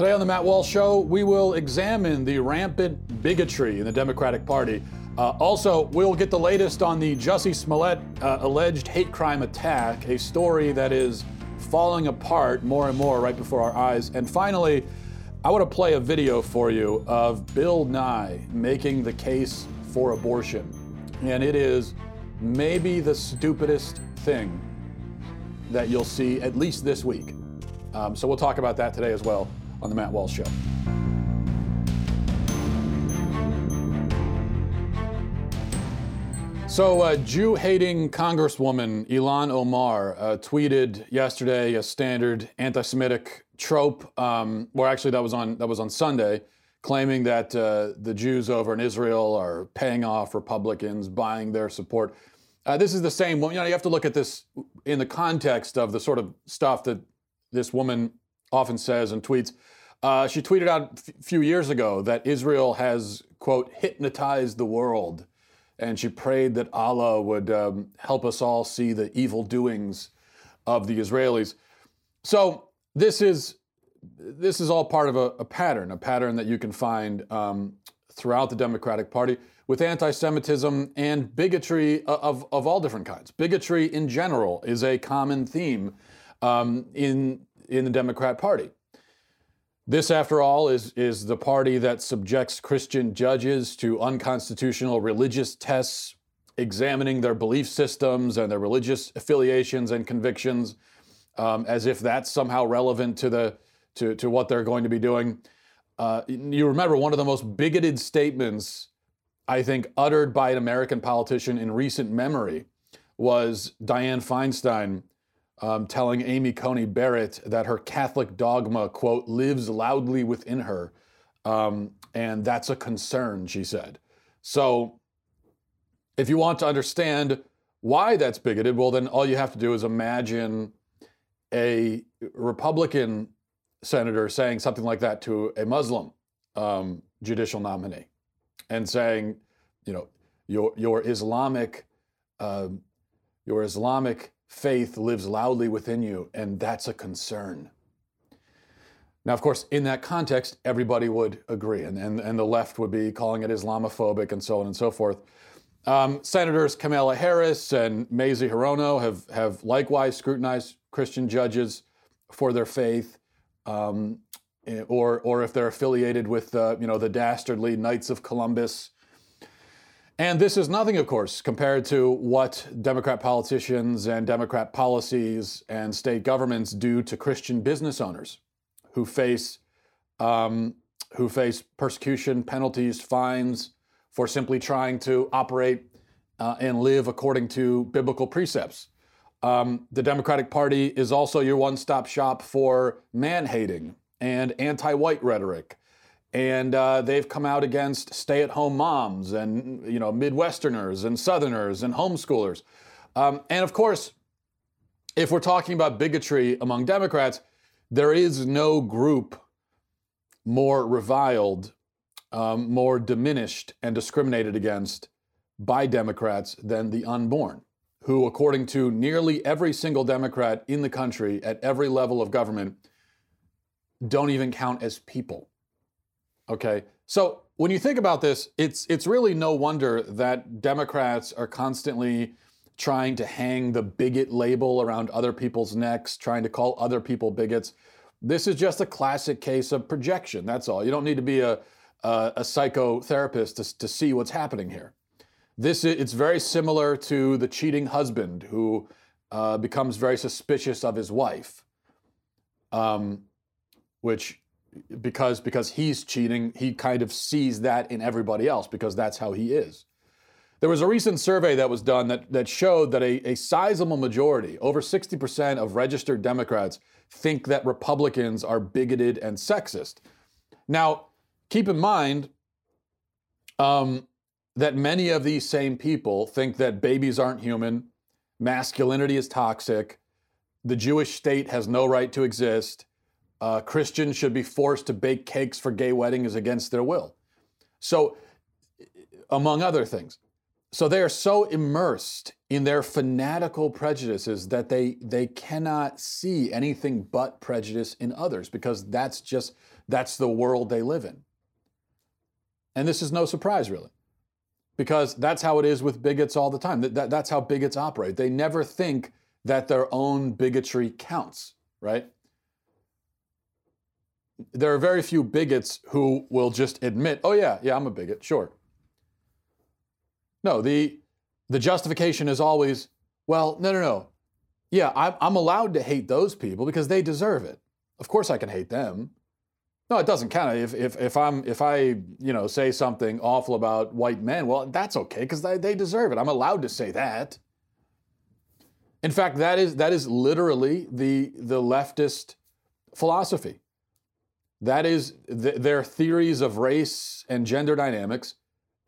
Today on the Matt Walsh Show, we will examine the rampant bigotry in the Democratic Party. Uh, also, we'll get the latest on the Jussie Smollett uh, alleged hate crime attack, a story that is falling apart more and more right before our eyes. And finally, I want to play a video for you of Bill Nye making the case for abortion. And it is maybe the stupidest thing that you'll see, at least this week. Um, so we'll talk about that today as well on The Matt Walsh Show. So, uh, Jew hating Congresswoman Ilhan Omar uh, tweeted yesterday a standard anti Semitic trope, um, or actually, that was on, that was on Sunday, claiming that uh, the Jews over in Israel are paying off Republicans, buying their support. Uh, this is the same. You know, you have to look at this in the context of the sort of stuff that this woman often says and tweets. Uh, she tweeted out a few years ago that Israel has, quote, hypnotized the world. And she prayed that Allah would um, help us all see the evil doings of the Israelis. So this is this is all part of a, a pattern, a pattern that you can find um, throughout the Democratic Party with anti-Semitism and bigotry of, of all different kinds. Bigotry in general is a common theme um, in in the Democrat Party. This, after all, is, is the party that subjects Christian judges to unconstitutional religious tests, examining their belief systems and their religious affiliations and convictions, um, as if that's somehow relevant to, the, to, to what they're going to be doing. Uh, you remember one of the most bigoted statements, I think, uttered by an American politician in recent memory was Dianne Feinstein um, telling Amy Coney Barrett that her Catholic dogma, quote, lives loudly within her. Um, and that's a concern, she said. So if you want to understand why that's bigoted, well, then all you have to do is imagine a Republican senator saying something like that to a Muslim um, judicial nominee and saying, you know, your, your Islamic, uh, your Islamic faith lives loudly within you, and that's a concern. Now, of course, in that context, everybody would agree, and, and, and the left would be calling it Islamophobic and so on and so forth. Um, Senators Kamala Harris and Mazie Hirono have, have likewise scrutinized Christian judges for their faith, um, or, or if they're affiliated with uh, you know, the dastardly Knights of Columbus and this is nothing, of course, compared to what Democrat politicians and Democrat policies and state governments do to Christian business owners who face um, who face persecution, penalties, fines for simply trying to operate uh, and live according to biblical precepts. Um, the Democratic Party is also your one-stop shop for man-hating and anti-white rhetoric and uh, they've come out against stay-at-home moms and you know Midwesterners and Southerners and homeschoolers, um, and of course, if we're talking about bigotry among Democrats, there is no group more reviled, um, more diminished, and discriminated against by Democrats than the unborn, who, according to nearly every single Democrat in the country at every level of government, don't even count as people. Okay. So when you think about this, it's it's really no wonder that Democrats are constantly trying to hang the bigot label around other people's necks, trying to call other people bigots. This is just a classic case of projection. That's all. You don't need to be a a, a psychotherapist to, to see what's happening here. This it's very similar to the cheating husband who uh, becomes very suspicious of his wife, um, which because because he's cheating, he kind of sees that in everybody else because that's how he is. There was a recent survey that was done that, that showed that a, a sizable majority, over 60% of registered Democrats, think that Republicans are bigoted and sexist. Now, keep in mind um, that many of these same people think that babies aren't human, masculinity is toxic, the Jewish state has no right to exist, uh, Christians should be forced to bake cakes for gay weddings against their will. So, among other things. So they are so immersed in their fanatical prejudices that they they cannot see anything but prejudice in others because that's just That's the world they live in. And this is no surprise, really, because that's how it is with bigots all the time. That, that, that's how bigots operate. They never think that their own bigotry counts, right? There are very few bigots who will just admit, oh, yeah, yeah, I'm a bigot, sure. No, the, the justification is always, well, no, no, no. Yeah, I'm, I'm allowed to hate those people because they deserve it. Of course I can hate them. No, it doesn't count. If, if, if I'm if I you know say something awful about white men, well, that's okay because they, they deserve it. I'm allowed to say that. In fact, that is that is literally the the leftist philosophy. That is th- their theories of race and gender dynamics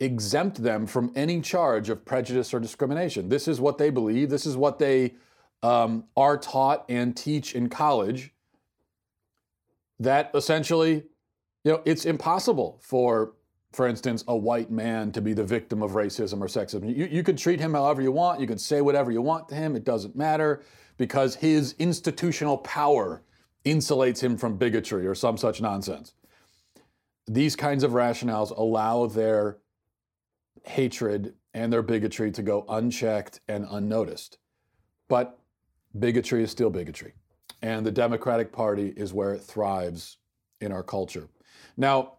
exempt them from any charge of prejudice or discrimination. This is what they believe. This is what they um, are taught and teach in college that essentially, you know, it's impossible for, for instance, a white man to be the victim of racism or sexism. You, you treat him however you want, you could say whatever you want to him, it doesn't matter because his institutional power insulates him from bigotry or some such nonsense. These kinds of rationales allow their hatred and their bigotry to go unchecked and unnoticed. But bigotry is still bigotry. And the Democratic Party is where it thrives in our culture. Now,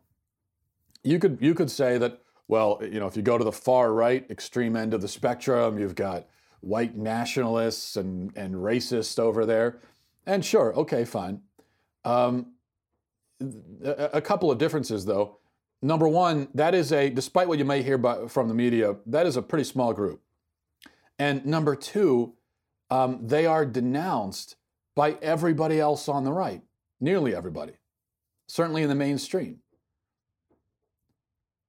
you could you could say that, well, you know, if you go to the far right, extreme end of the spectrum, you've got white nationalists and, and racists over there. And sure, okay, fine. Um, a, a couple of differences, though. Number one, that is a, despite what you may hear by, from the media, that is a pretty small group. And number two, um, they are denounced by everybody else on the right, nearly everybody, certainly in the mainstream.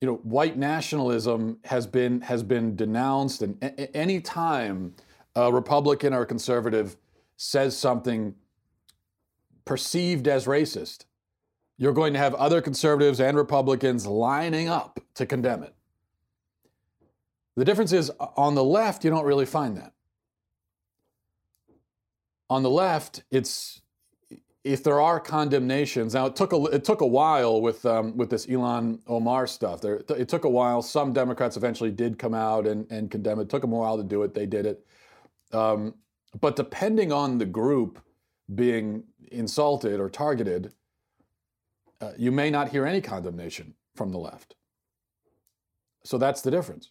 You know, white nationalism has been has been denounced, and a- any time a Republican or a conservative says something perceived as racist, you're going to have other conservatives and Republicans lining up to condemn it. The difference is on the left, you don't really find that on the left, it's if there are condemnations. Now it took a it took a while with um, with this Ilhan Omar stuff. There, it took a while. Some Democrats eventually did come out and, and condemn it. it. Took them a while to do it. They did it. Um, but depending on the group being insulted or targeted, uh, you may not hear any condemnation from the left. So that's the difference,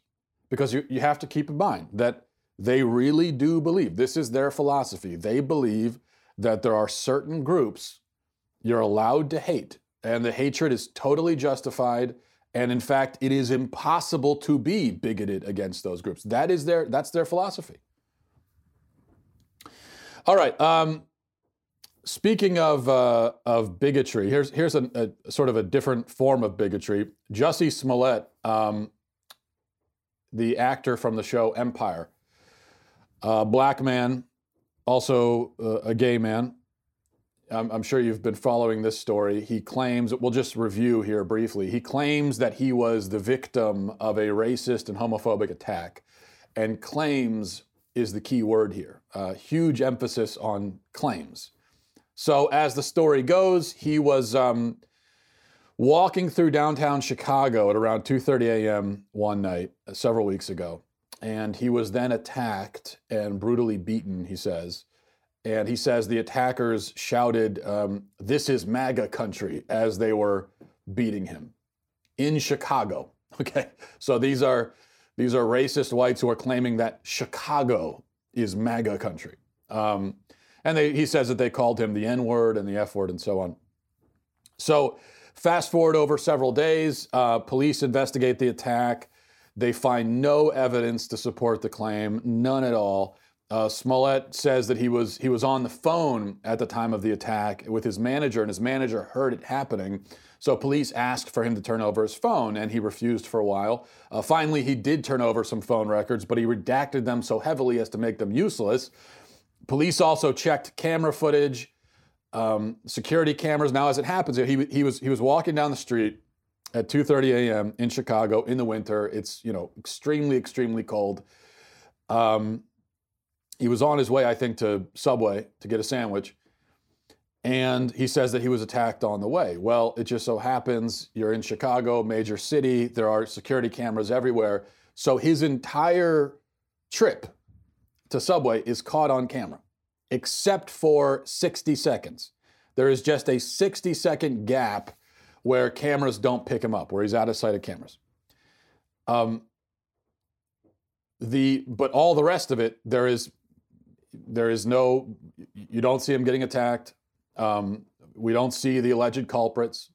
because you, you have to keep in mind that they really do believe, this is their philosophy. They believe that there are certain groups you're allowed to hate, and the hatred is totally justified. And in fact, it is impossible to be bigoted against those groups. That is their that's their philosophy. All right. Um, speaking of uh, of bigotry, here's here's a, a, sort of a different form of bigotry. Jussie Smollett, um, the actor from the show Empire, a black man, also uh, a gay man. I'm, I'm, sure you've been following this story. He claims, we'll just review here briefly. He claims that he was the victim of a racist and homophobic attack, and claims is the key word here. Uh, huge emphasis on claims. So, as the story goes, he was um, walking through downtown Chicago at around 2:30 a.m. one night, uh, several weeks ago, and he was then attacked and brutally beaten, he says. And he says the attackers shouted, um, This is MAGA country, as they were beating him in Chicago. Okay, so these are these are racist whites who are claiming that Chicago is MAGA country. Um, and they, he says that they called him the N word and the F word and so on. So, fast forward over several days, uh, police investigate the attack. They find no evidence to support the claim, none at all. Uh, Smollett says that he was he was on the phone at the time of the attack with his manager, and his manager heard it happening. So police asked for him to turn over his phone, and he refused for a while. Uh, finally, he did turn over some phone records, but he redacted them so heavily as to make them useless. Police also checked camera footage, um, security cameras. Now, as it happens, he, he was he was walking down the street at 2:30 a.m. in Chicago in the winter. It's you know extremely extremely cold. Um, he was on his way, I think, to Subway to get a sandwich, And he says that he was attacked on the way. Well, it just so happens you're in Chicago, major city, there are security cameras everywhere. So his entire trip to Subway is caught on camera, except for 60 seconds. There is just a 60 second gap where cameras don't pick him up, where he's out of sight of cameras. Um, the but all the rest of it, there is there is no you don't see him getting attacked. Um, we don't see the alleged culprits.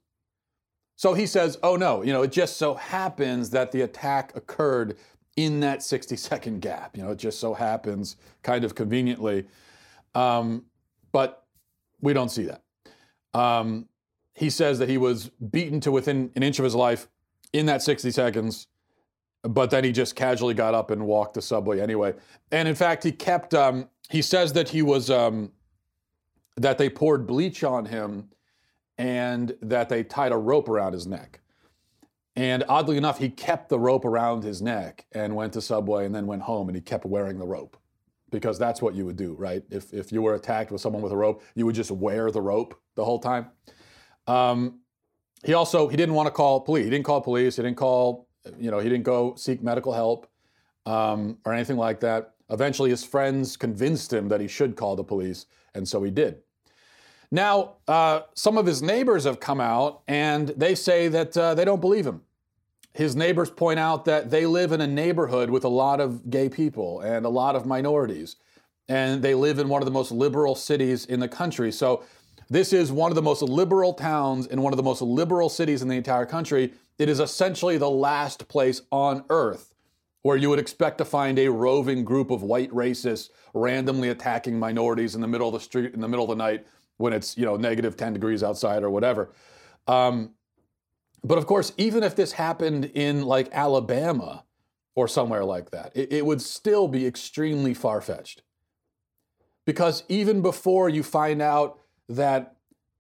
So he says, "Oh no, you know, it just so happens that the attack occurred in that 60 second gap. You know, it just so happens, kind of conveniently, um, but we don't see that." Um, he says that he was beaten to within an inch of his life in that 60 seconds, but then he just casually got up and walked the subway anyway. And in fact, he kept, um, he says that he was, um, that they poured bleach on him and that they tied a rope around his neck. And oddly enough, he kept the rope around his neck and went to Subway and then went home and he kept wearing the rope because that's what you would do, right? If, if you were attacked with someone with a rope, you would just wear the rope the whole time. Um, he also he didn't want to call police. He didn't call police. He didn't call you know he didn't go seek medical help um, or anything like that. Eventually, his friends convinced him that he should call the police, and so he did. Now, uh, some of his neighbors have come out and they say that uh, they don't believe him. His neighbors point out that they live in a neighborhood with a lot of gay people and a lot of minorities, and they live in one of the most liberal cities in the country. So this is one of the most liberal towns in one of the most liberal cities in the entire country. It is essentially the last place on earth where you would expect to find a roving group of white racists randomly attacking minorities in the middle of the street in the middle of the night when it's you know negative 10 degrees outside or whatever. Um, but of course, even if this happened in like Alabama or somewhere like that, it, it would still be extremely far fetched. Because even before you find out that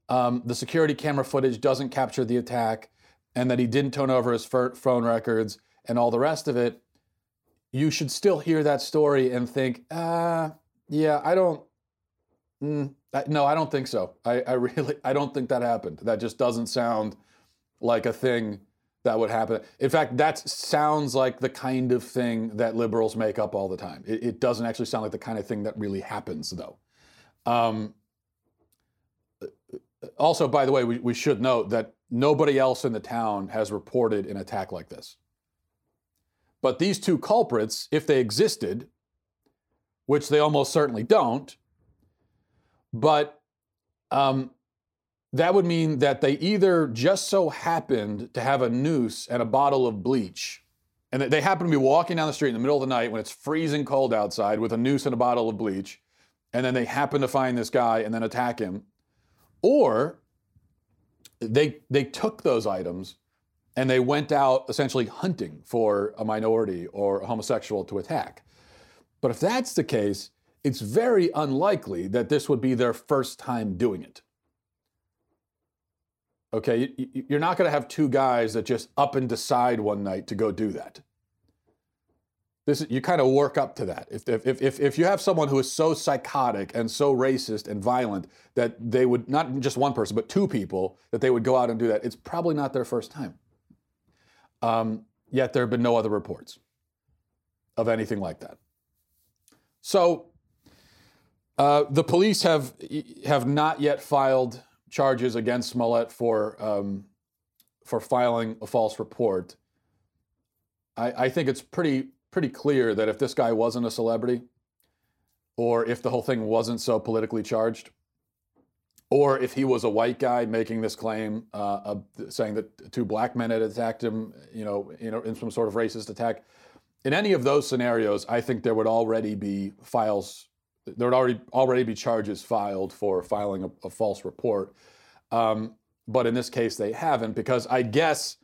um, the security camera footage doesn't capture the attack and that he didn't turn over his phone records and all the rest of it, you should still hear that story and think, uh, yeah, I don't, mm, I, no, I don't think so. I, I really, I don't think that happened. That just doesn't sound like a thing that would happen. In fact, that sounds like the kind of thing that liberals make up all the time. It, it doesn't actually sound like the kind of thing that really happens, though. Um, also, by the way, we, we should note that nobody else in the town has reported an attack like this. But these two culprits, if they existed, which they almost certainly don't, but um, that would mean that they either just so happened to have a noose and a bottle of bleach, and they happen to be walking down the street in the middle of the night when it's freezing cold outside with a noose and a bottle of bleach, and then they happen to find this guy and then attack him, or they, they took those items and they went out essentially hunting for a minority or a homosexual to attack. But if that's the case, it's very unlikely that this would be their first time doing it. Okay, you're not going to have two guys that just up and decide one night to go do that. This, you kind of work up to that. If, if, if, if you have someone who is so psychotic and so racist and violent that they would, not just one person, but two people, that they would go out and do that, it's probably not their first time. Um, yet there have been no other reports of anything like that. So uh, the police have, have not yet filed charges against Smollett for, um, for filing a false report. I, I think it's pretty pretty clear that if this guy wasn't a celebrity, or if the whole thing wasn't so politically charged, or if he was a white guy making this claim, uh, of saying that two black men had attacked him, you know, in, in some sort of racist attack, in any of those scenarios, I think there would already be files, there would already already be charges filed for filing a, a false report. Um, but in this case, they haven't because I guess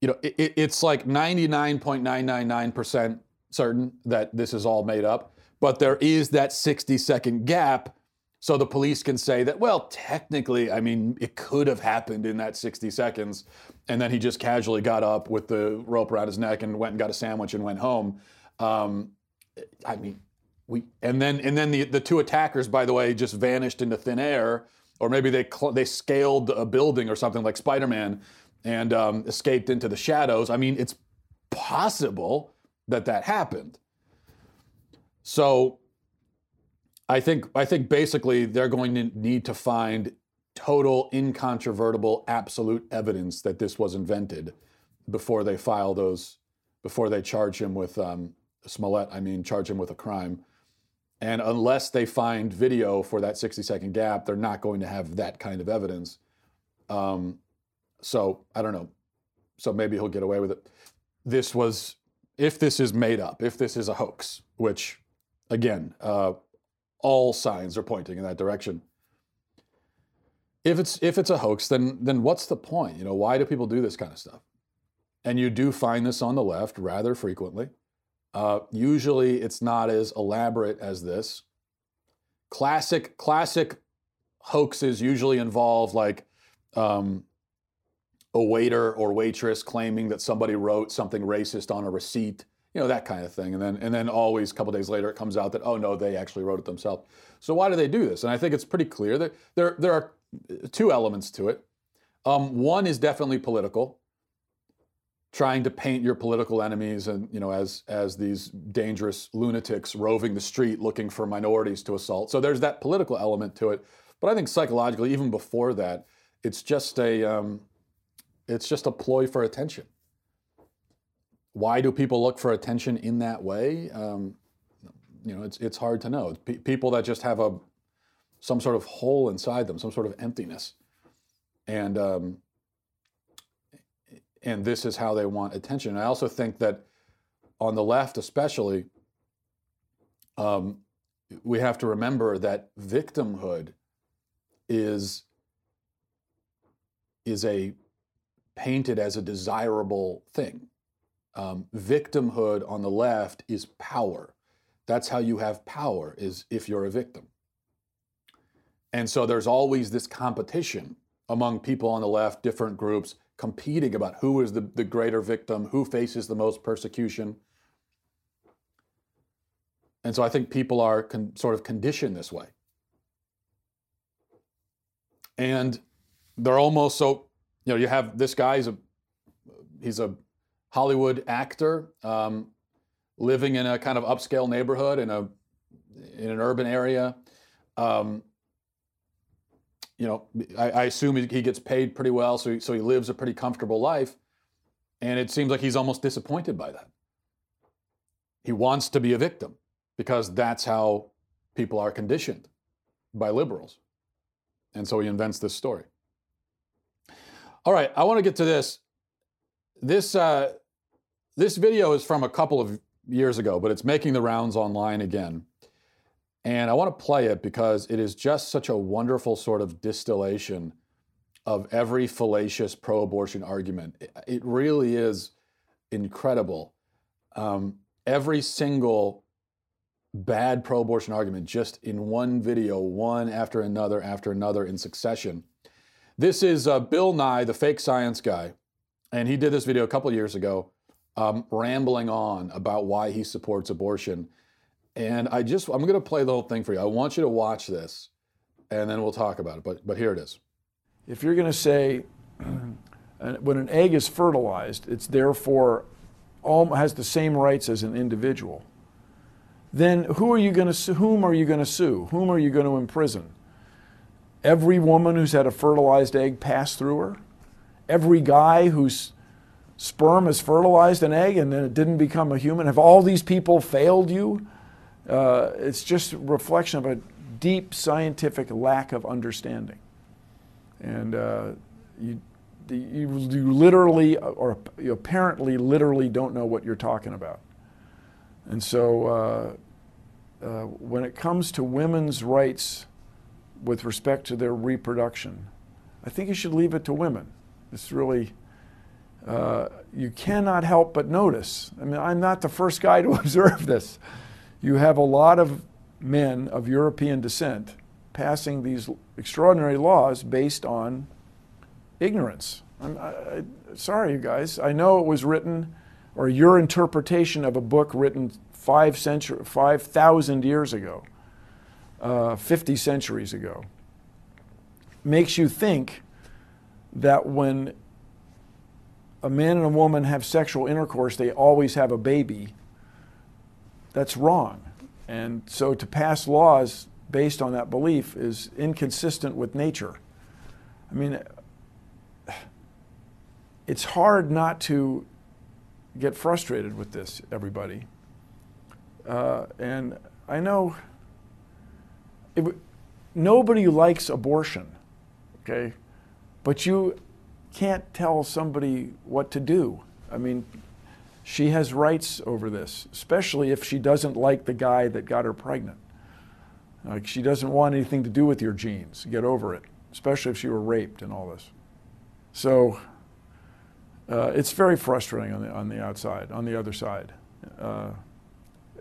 you know, it, it's like 99.999% certain that this is all made up, but there is that 60 second gap. So the police can say that, well, technically, I mean, it could have happened in that 60 seconds. And then he just casually got up with the rope around his neck and went and got a sandwich and went home. Um, I mean, we and then and then the the two attackers, by the way, just vanished into thin air, or maybe they cl- they scaled a building or something like Spider-Man and um, escaped into the shadows. I mean, it's possible that that happened. So I think I think basically they're going to need to find total, incontrovertible, absolute evidence that this was invented before they file those, before they charge him with um, Smollett. I mean, charge him with a crime. And unless they find video for that 60 second gap, they're not going to have that kind of evidence. Um, so I don't know. So maybe he'll get away with it. This was, if this is made up, if this is a hoax, which again, uh, all signs are pointing in that direction. If it's if it's a hoax, then then what's the point? You know, why do people do this kind of stuff? And you do find this on the left rather frequently. Uh, usually, it's not as elaborate as this. Classic classic hoaxes usually involve like um, a waiter or waitress claiming that somebody wrote something racist on a receipt, you know, that kind of thing. And then and then always a couple days later it comes out that oh no, they actually wrote it themselves. So why do they do this? And I think it's pretty clear that there there are two elements to it. Um, one is definitely political, trying to paint your political enemies and you know as as these dangerous lunatics roving the street looking for minorities to assault. So there's that political element to it. But I think psychologically, even before that, it's just a um, it's just a ploy for attention. Why do people look for attention in that way? Um, you know, it's it's hard to know. P- people that just have a some sort of hole inside them, some sort of emptiness, and um, and this is how they want attention. I also think that on the left, especially, um, we have to remember that victimhood is is a painted as a desirable thing. Um, victimhood on the left is power. That's how you have power, is if you're a victim. And so there's always this competition among people on the left, different groups, competing about who is the, the greater victim, who faces the most persecution. And so I think people are con- sort of conditioned this way. And they're almost so, you know, you have this guy, he's a, he's a Hollywood actor um, living in a kind of upscale neighborhood in a in an urban area. Um, you know, I, I assume he, gets paid pretty well, so he, so he lives a pretty comfortable life, and it seems like he's almost disappointed by that. He wants to be a victim because that's how people are conditioned by liberals, and so he invents this story. All right, I want to get to this. This uh, this video is from a couple of years ago, but it's making the rounds online again. And I want to play it because it is just such a wonderful sort of distillation of every fallacious pro abortion argument. It really is incredible. Um, every single bad pro abortion argument just in one video, one after another after another in succession. This is uh, Bill Nye, the fake science guy. And he did this video a couple years ago, um, rambling on about why he supports abortion. And I just, I'm going to play the whole thing for you. I want you to watch this and then we'll talk about it. But, but here it is. If you're going to say, when an egg is fertilized, it's therefore all, has the same rights as an individual, then who are you going to? Whom are you going to sue? Whom are you going to imprison? Every woman who's had a fertilized egg pass through her? Every guy whose sperm has fertilized an egg and then it didn't become a human? Have all these people failed you? Uh, it's just a reflection of a deep scientific lack of understanding. And uh, you, you, you literally, or you apparently literally don't know what you're talking about. And so uh, uh, when it comes to women's rights with respect to their reproduction, I think you should leave it to women. It's really, uh, you cannot help but notice. I mean, I'm not the first guy to observe this you have a lot of men of European descent passing these extraordinary laws based on ignorance. I'm I, sorry, you guys. I know it was written or your interpretation of a book written five century, 5,000 years ago, uh, 50 centuries ago, makes you think that when a man and a woman have sexual intercourse, they always have a baby. That's wrong. And so to pass laws based on that belief is inconsistent with nature. I mean, it's hard not to get frustrated with this, everybody. Uh, and I know it, nobody likes abortion, okay? But you can't tell somebody what to do. I mean, she has rights over this, especially if she doesn't like the guy that got her pregnant. Like, she doesn't want anything to do with your genes. Get over it, especially if she were raped and all this. So, uh, it's very frustrating on the, on the outside, on the other side. Uh,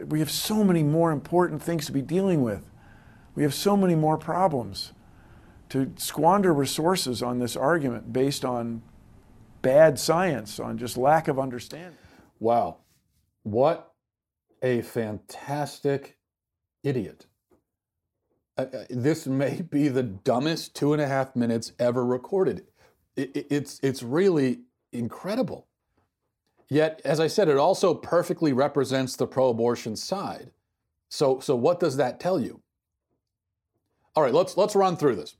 we have so many more important things to be dealing with. We have so many more problems. To squander resources on this argument based on bad science, on just lack of understanding. Wow. What a fantastic idiot. Uh, this may be the dumbest two and a half minutes ever recorded. It, it's, it's really incredible. Yet, as I said, it also perfectly represents the pro abortion side. So, so, what does that tell you? All right, let's, let's run through this.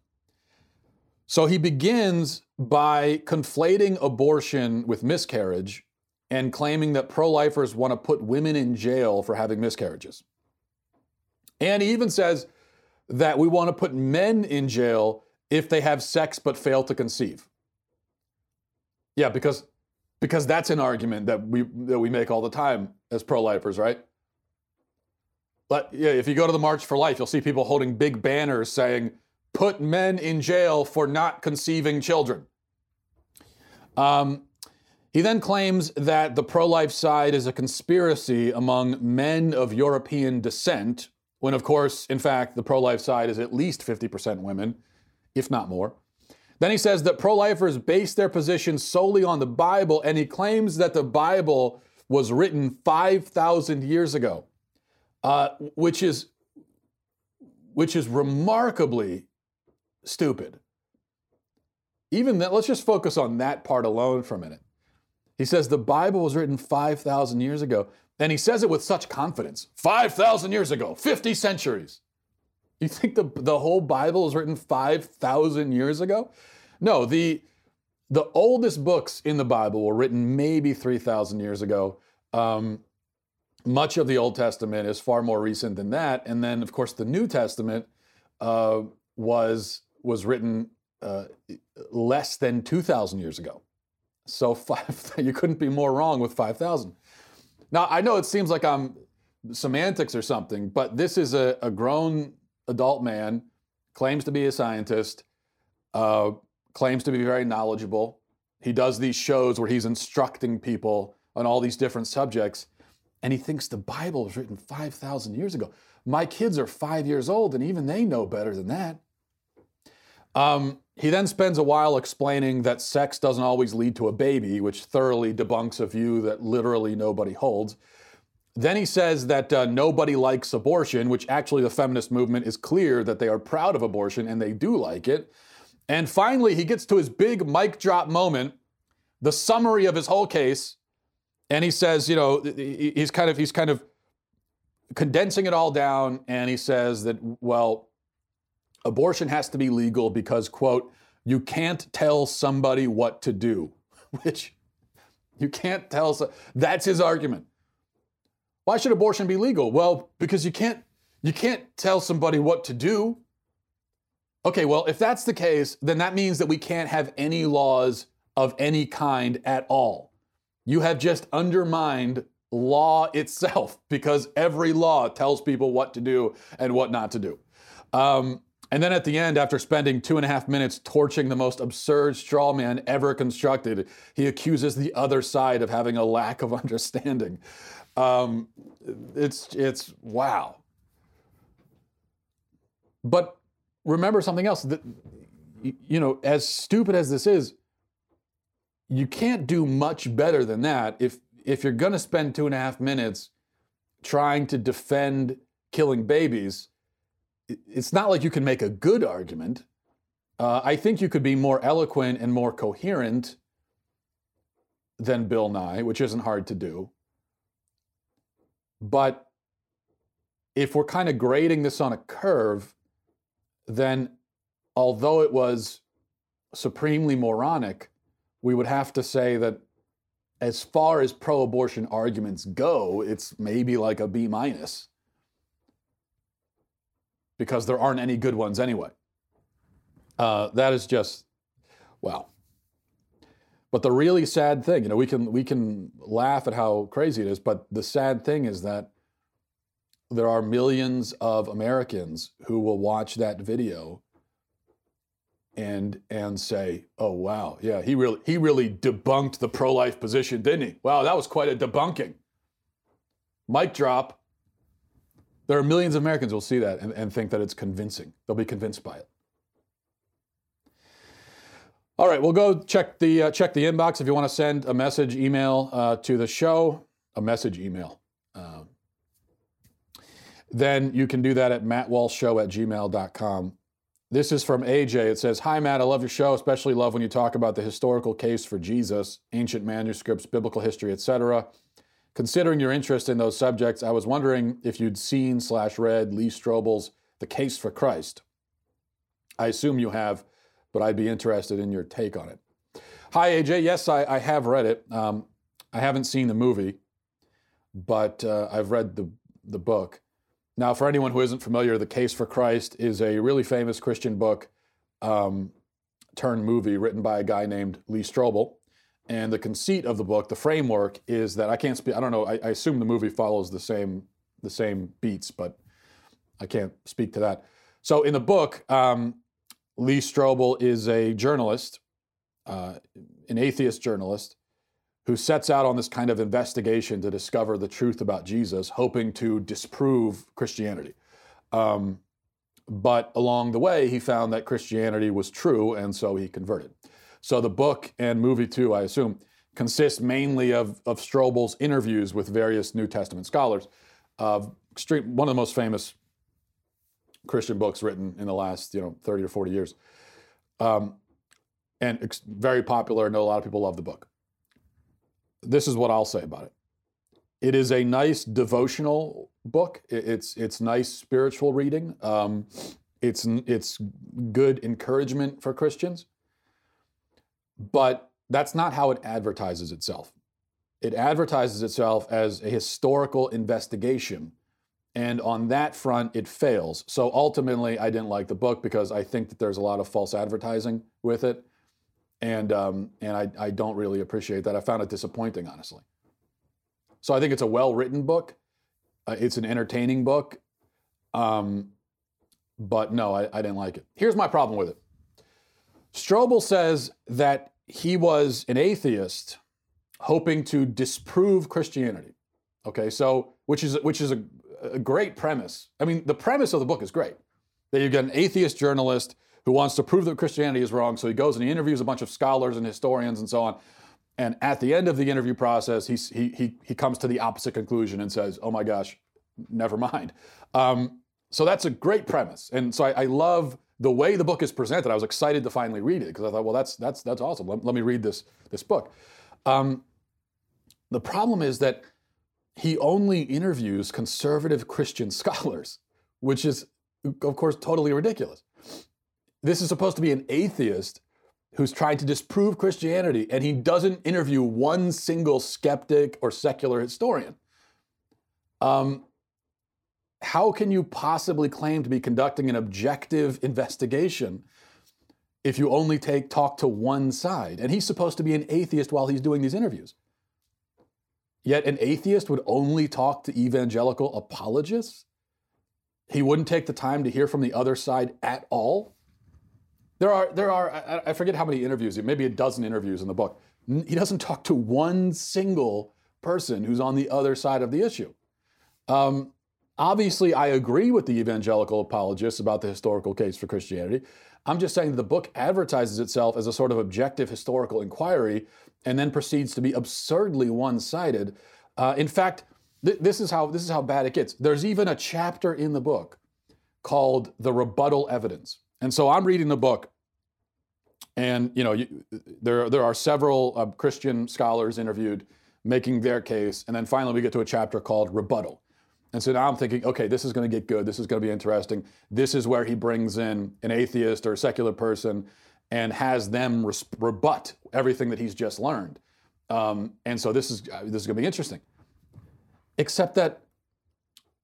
So, he begins by conflating abortion with miscarriage and claiming that pro lifers want to put women in jail for having miscarriages. And he even says that we want to put men in jail if they have sex but fail to conceive. Yeah, because because that's an argument that we that we make all the time as pro-lifers, right? But yeah, if you go to the March for Life, you'll see people holding big banners saying, "Put men in jail for not conceiving children." Um, he then claims that the pro-life side is a conspiracy among men of European descent, when of course, in fact, the pro-life side is at least 50% women, if not more. Then he says that pro lifers base their position solely on the Bible, and he claims that the Bible was written 5,000 years ago, uh, which, is, which is remarkably stupid. Even that, let's just focus on that part alone for a minute. He says the Bible was written 5,000 years ago, and he says it with such confidence 5,000 years ago, 50 centuries. You think the, the whole Bible was written 5,000 years ago? No, the, the oldest books in the Bible were written maybe 3,000 years ago. Um, much of the Old Testament is far more recent than that. And then, of course, the New Testament uh, was, was written uh, less than 2,000 years ago. So five, you couldn't be more wrong with 5,000. Now, I know it seems like I'm semantics or something, but this is a, a grown adult man, claims to be a scientist, uh, claims to be very knowledgeable. He does these shows where he's instructing people on all these different subjects, and he thinks the Bible was written 5,000 years ago. My kids are five years old, and even they know better than that. Um, he then spends a while explaining that sex doesn't always lead to a baby, which thoroughly debunks a view that literally nobody holds. Then he says that uh, nobody likes abortion, which actually the feminist movement is clear that they are proud of abortion and they do like it. And finally, he gets to his big mic drop moment, the summary of his whole case, and he says, you know, he's kind of he's kind of condensing it all down, and he says that well, abortion has to be legal because quote, you can't tell somebody what to do, which you can't tell. So, that's his argument. Why should abortion be legal? Well, because you can't you can't tell somebody what to do. Okay, well, if that's the case, then that means that we can't have any laws of any kind at all. You have just undermined law itself because every law tells people what to do and what not to do. Um, and then at the end, after spending two and a half minutes torching the most absurd straw man ever constructed, he accuses the other side of having a lack of understanding. Um, it's it's wow. But remember something else that you know, as stupid as this is, you can't do much better than that if if you're going to spend two and a half minutes trying to defend killing babies, it's not like you can make a good argument. Uh, I think you could be more eloquent and more coherent than Bill Nye, which isn't hard to do. But if we're kind of grading this on a curve, then although it was supremely moronic, we would have to say that as far as pro abortion arguments go, it's maybe like a B minus because there aren't any good ones anyway. Uh, that is just, well. But the really sad thing, you know, we can we can laugh at how crazy it is, but the sad thing is that there are millions of Americans who will watch that video and and say, "Oh wow, yeah, he really he really debunked the pro-life position, didn't he? Wow, that was quite a debunking." Mic drop. There are millions of Americans who will see that and, and think that it's convincing. They'll be convinced by it. All right, we'll go check the uh, check the inbox if you want to send a message, email uh, to the show, a message email. Uh, then you can do that at mattwalshshow at gmail.com. This is from AJ. It says, Hi, Matt. I love your show, especially love when you talk about the historical case for Jesus, ancient manuscripts, biblical history, etc. Considering your interest in those subjects, I was wondering if you'd seen slash read Lee Strobel's The Case for Christ. I assume you have, but I'd be interested in your take on it. Hi, AJ. Yes, I, I have read it. Um, I haven't seen the movie, but uh, I've read the, the book. Now, for anyone who isn't familiar, The Case for Christ is a really famous Christian book um, turned movie written by a guy named Lee Strobel. And the conceit of the book, the framework, is that I can't speak. I don't know. I, I assume the movie follows the same the same beats, but I can't speak to that. So in the book, um, Lee Strobel is a journalist, uh, an atheist journalist, who sets out on this kind of investigation to discover the truth about Jesus, hoping to disprove Christianity. Um, but along the way, he found that Christianity was true, and so he converted. So the book and movie, too, I assume, consists mainly of, of Strobel's interviews with various New Testament scholars. Extreme, one of the most famous Christian books written in the last, you know, 30 or 40 years. Um, and ex- very popular. I know a lot of people love the book this is what I'll say about it. It is a nice devotional book. It's it's nice spiritual reading. Um, it's it's good encouragement for Christians. But that's not how it advertises itself. It advertises itself as a historical investigation. And on that front, it fails. So ultimately, I didn't like the book because I think that there's a lot of false advertising with it and um, and I, I don't really appreciate that. I found it disappointing, honestly. So I think it's a well written book. Uh, it's an entertaining book, um, but no, I, I didn't like it. Here's my problem with it. Strobel says that he was an atheist hoping to disprove Christianity. Okay, so which is which is a, a great premise. I mean, the premise of the book is great. That you get an atheist journalist who wants to prove that Christianity is wrong. So he goes and he interviews a bunch of scholars and historians and so on. And at the end of the interview process, he, he, he, he comes to the opposite conclusion and says, oh my gosh, never mind. Um, so that's a great premise. And so I, I, love the way the book is presented. I was excited to finally read it because I thought, well, that's, that's, that's awesome. Let, let me read this, this book. Um, the problem is that he only interviews conservative Christian scholars, which is, of course, totally ridiculous. This is supposed to be an atheist who's trying to disprove Christianity, and he doesn't interview one single skeptic or secular historian. Um, how can you possibly claim to be conducting an objective investigation if you only take talk to one side? And he's supposed to be an atheist while he's doing these interviews. Yet an atheist would only talk to evangelical apologists. He wouldn't take the time to hear from the other side at all. There are, there are, I forget how many interviews, maybe a dozen interviews in the book. He doesn't talk to one single person who's on the other side of the issue. Um, obviously, I agree with the evangelical apologists about the historical case for Christianity. I'm just saying that the book advertises itself as a sort of objective historical inquiry and then proceeds to be absurdly one sided. Uh, in fact, th- this, is how, this is how bad it gets. There's even a chapter in the book called The Rebuttal Evidence. And so I'm reading the book, and you know, you, there, there are several uh, Christian scholars interviewed making their case, and then finally we get to a chapter called Rebuttal. And so now I'm thinking, okay, this is going to get good. This is going to be interesting. This is where he brings in an atheist or a secular person and has them rebut everything that he's just learned. Um, and so this is uh, this is going to be interesting. Except that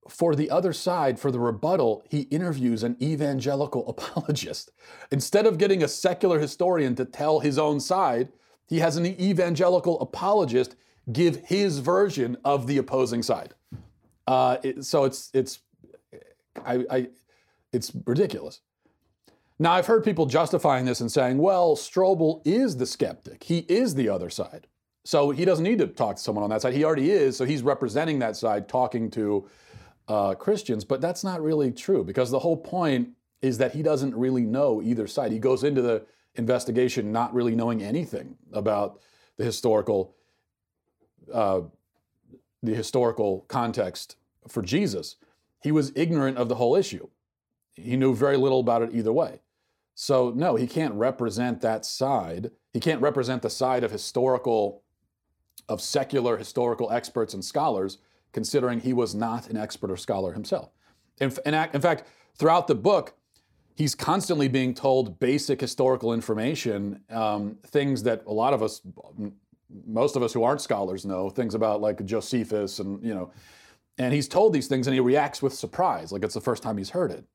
for the other side, for the rebuttal, he interviews an evangelical apologist. Instead of getting a secular historian to tell his own side, he has an evangelical apologist give his version of the opposing side. Uh, it, so it's it's I, I, it's ridiculous. Now I've heard people justifying this and saying, "Well, Strobel is the skeptic. He is the other side, so he doesn't need to talk to someone on that side. He already is. So he's representing that side, talking to uh, Christians." But that's not really true because the whole point is that he doesn't really know either side. He goes into the investigation not really knowing anything about the historical uh, the historical context for Jesus, he was ignorant of the whole issue. He knew very little about it either way. So, no, he can't represent that side. He can't represent the side of historical, of secular historical experts and scholars, considering he was not an expert or scholar himself. In, in, in fact, throughout the book, he's constantly being told basic historical information, um, things that a lot of us most of us who aren't scholars know things about like Josephus and you know, and he's told these things and he reacts with surprise, like it's the first time he's heard it.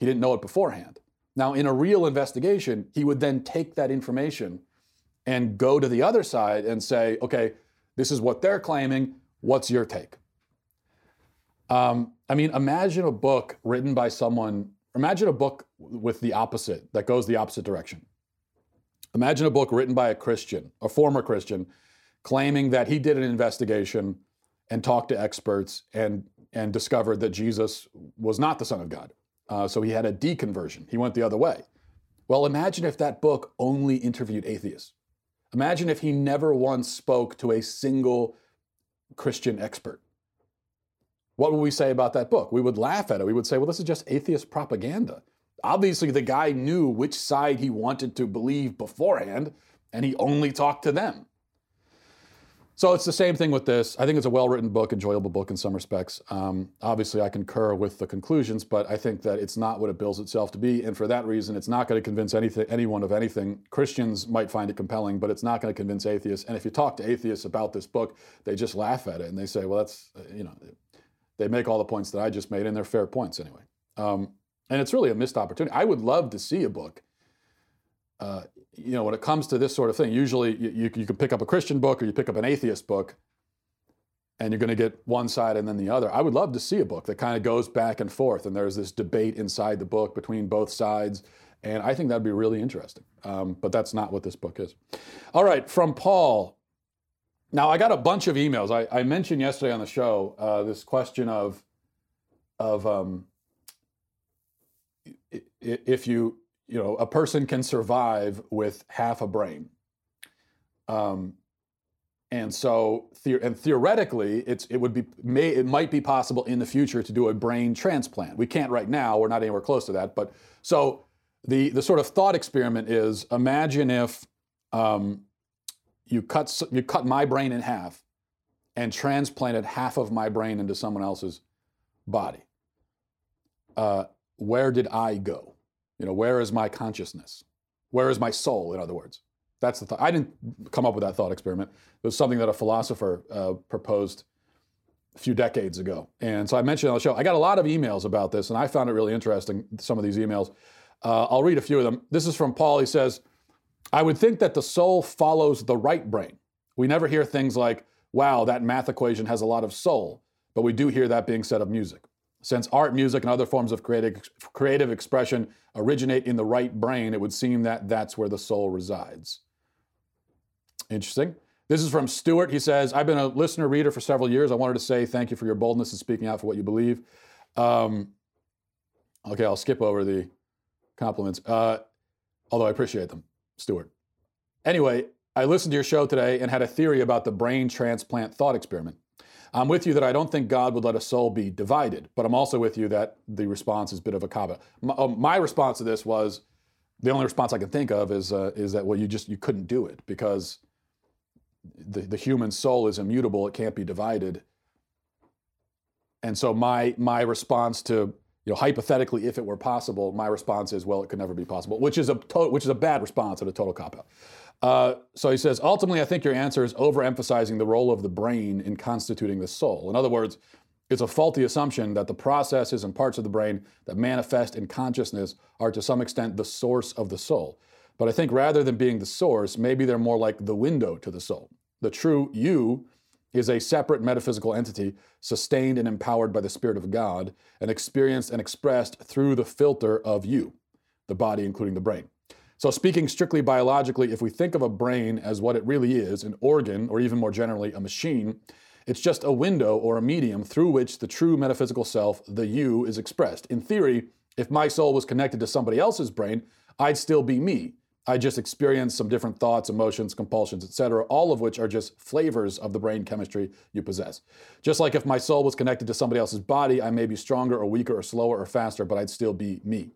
He didn't know it beforehand. Now, in a real investigation, he would then take that information and go to the other side and say, okay, this is what they're claiming. What's your take? Um, I mean, imagine a book written by someone, imagine a book with the opposite, that goes the opposite direction. Imagine a book written by a Christian, a former Christian, claiming that he did an investigation and talked to experts and, and discovered that Jesus was not the Son of God. Uh, so he had a deconversion. He went the other way. Well, imagine if that book only interviewed atheists. Imagine if he never once spoke to a single Christian expert. What would we say about that book? We would laugh at it. We would say, well, this is just atheist propaganda. Obviously, the guy knew which side he wanted to believe beforehand, and he only talked to them. So it's the same thing with this. I think it's a well written book, enjoyable book in some respects. Um, obviously, I concur with the conclusions, but I think that it's not what it bills itself to be. And for that reason, it's not going to convince anything, anyone of anything. Christians might find it compelling, but it's not going to convince atheists. And if you talk to atheists about this book, they just laugh at it and they say, well, that's, uh, you know, they make all the points that I just made, and they're fair points anyway. Um, and it's really a missed opportunity. I would love to see a book. Uh, you know, when it comes to this sort of thing, usually you, you, you can pick up a Christian book or you pick up an atheist book, and you're going to get one side and then the other. I would love to see a book that kind of goes back and forth, and there's this debate inside the book between both sides. And I think that'd be really interesting. Um, but that's not what this book is. All right, from Paul. Now, I got a bunch of emails. I, I mentioned yesterday on the show uh, this question of, of um, if you you know a person can survive with half a brain. Um, and so and theoretically it's it would be may it might be possible in the future to do a brain transplant. We can't right now we're not anywhere close to that but so the the sort of thought experiment is imagine if um, you cut you cut my brain in half and transplanted half of my brain into someone else's body. Uh, where did I go? You know, where is my consciousness? Where is my soul, in other words? That's the thought. I didn't come up with that thought experiment. It was something that a philosopher uh, proposed a few decades ago. And so I mentioned on the show, I got a lot of emails about this, and I found it really interesting, some of these emails. Uh, I'll read a few of them. This is from Paul. He says, I would think that the soul follows the right brain. We never hear things like, wow, that math equation has a lot of soul, but we do hear that being said of music. Since art, music, and other forms of creative, creative expression originate in the right brain, it would seem that that's where the soul resides. Interesting. This is from Stuart. He says, I've been a listener reader for several years. I wanted to say thank you for your boldness in speaking out for what you believe. Um, okay, I'll skip over the compliments. Uh, although I appreciate them, Stuart. Anyway, I listened to your show today and had a theory about the brain transplant thought experiment. I'm with you that I don't think God would let a soul be divided, but I'm also with you that the response is a bit of a cop my, uh, my, response to this was the only response I can think of is uh, is that well you just you couldn't do it because the, the human soul is immutable; it can't be divided. And so my my response to you know hypothetically, if it were possible, my response is well, it could never be possible, which is a to- which is a bad response and a total cop out. Uh, so he says, ultimately, I think your answer is overemphasizing the role of the brain in constituting the soul. In other words, it's a faulty assumption that the processes and parts of the brain that manifest in consciousness are to some extent the source of the soul. But I think rather than being the source, maybe they're more like the window to the soul. The true you is a separate metaphysical entity sustained and empowered by the Spirit of God and experienced and expressed through the filter of you, the body, including the brain. So, speaking strictly biologically, if we think of a brain as what it really is an organ, or even more generally, a machine it's just a window or a medium through which the true metaphysical self, the you, is expressed. In theory, if my soul was connected to somebody else's brain, I'd still be me. I just experience some different thoughts, emotions, compulsions, etc., all of which are just flavors of the brain chemistry you possess. Just like if my soul was connected to somebody else's body, I may be stronger or weaker or slower or faster, but I'd still be me.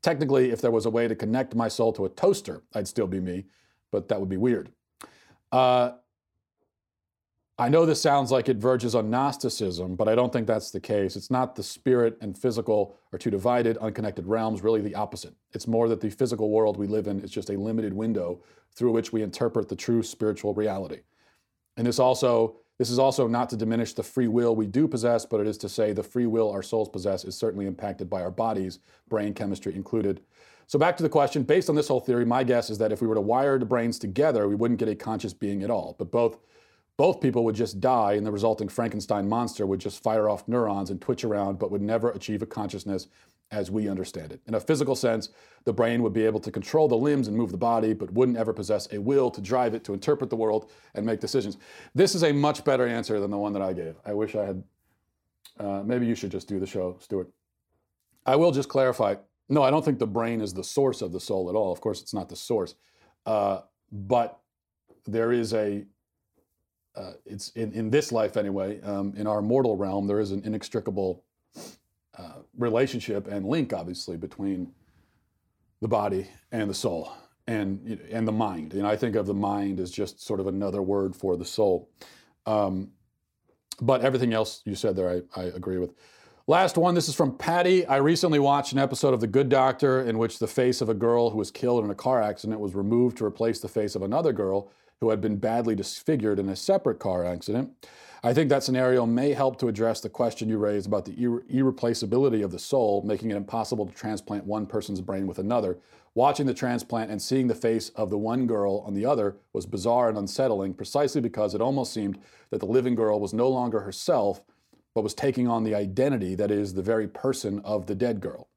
Technically, if there was a way to connect my soul to a toaster, I'd still be me, but that would be weird. Uh, I know this sounds like it verges on Gnosticism, but I don't think that's the case. It's not the spirit and physical are two divided, unconnected realms, really the opposite. It's more that the physical world we live in is just a limited window through which we interpret the true spiritual reality. And this also this is also not to diminish the free will we do possess, but it is to say the free will our souls possess is certainly impacted by our bodies, brain chemistry included. So, back to the question based on this whole theory, my guess is that if we were to wire the brains together, we wouldn't get a conscious being at all. But both, both people would just die, and the resulting Frankenstein monster would just fire off neurons and twitch around, but would never achieve a consciousness as we understand it. In a physical sense, the brain would be able to control the limbs and move the body, but wouldn't ever possess a will to drive it to interpret the world and make decisions. This is a much better answer than the one that I gave. I wish I had. Uh, maybe you should just do the show, Stuart. I will just clarify. No, I don't think the brain is the source of the soul at all. Of course, it's not the source, uh, but there is a. Uh, it's in, in this life anyway. Um, in our mortal realm, there is an inextricable uh, relationship and link, obviously, between the body and the soul and and the mind. And I think of the mind as just sort of another word for the soul. Um, but everything else you said there, I, I agree with. Last one. This is from Patty. I recently watched an episode of The Good Doctor in which the face of a girl who was killed in a car accident was removed to replace the face of another girl who had been badly disfigured in a separate car accident. I think that scenario may help to address the question you raised about the irre- irreplaceability of the soul, making it impossible to transplant one person's brain with another. Watching the transplant and seeing the face of the one girl on the other was bizarre and unsettling, precisely because it almost seemed that the living girl was no longer herself, but was taking on the identity that is the very person of the dead girl.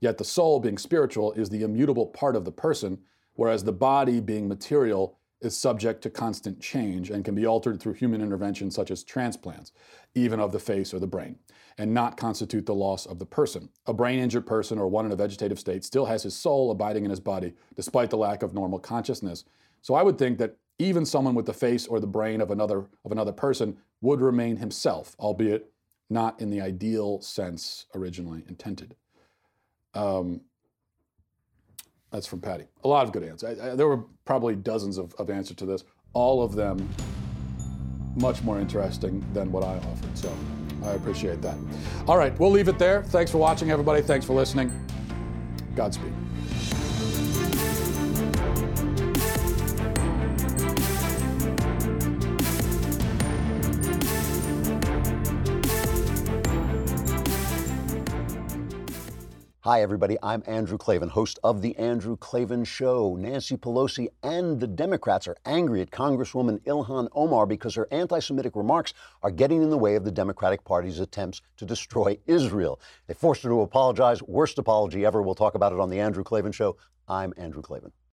Yet the soul, being spiritual, is the immutable part of the person, whereas the body, being material, is subject to constant change and can be altered through human intervention such as transplants, even of the face or the brain, and not constitute the loss of the person. A brain injured person or one in a vegetative state still has his soul abiding in his body despite the lack of normal consciousness. So I would think that even someone with the face or the brain of another of another person would remain himself, albeit not in the ideal sense originally intended. Um, that's from Patty. A lot of good answers. I, I, there were probably dozens of, of answers to this, all of them much more interesting than what I offered. So I appreciate that. All right, we'll leave it there. Thanks for watching, everybody. Thanks for listening. Godspeed. Hi, everybody. I'm Andrew Klavan, host of The Andrew Klavan Show. Nancy Pelosi and the Democrats are angry at Congresswoman Ilhan Omar because her anti Semitic remarks are getting in the way of the Democratic Party's attempts to destroy Israel. They forced her to apologize. Worst apology ever. We'll talk about it on The Andrew Klavan Show. I'm Andrew Klavan.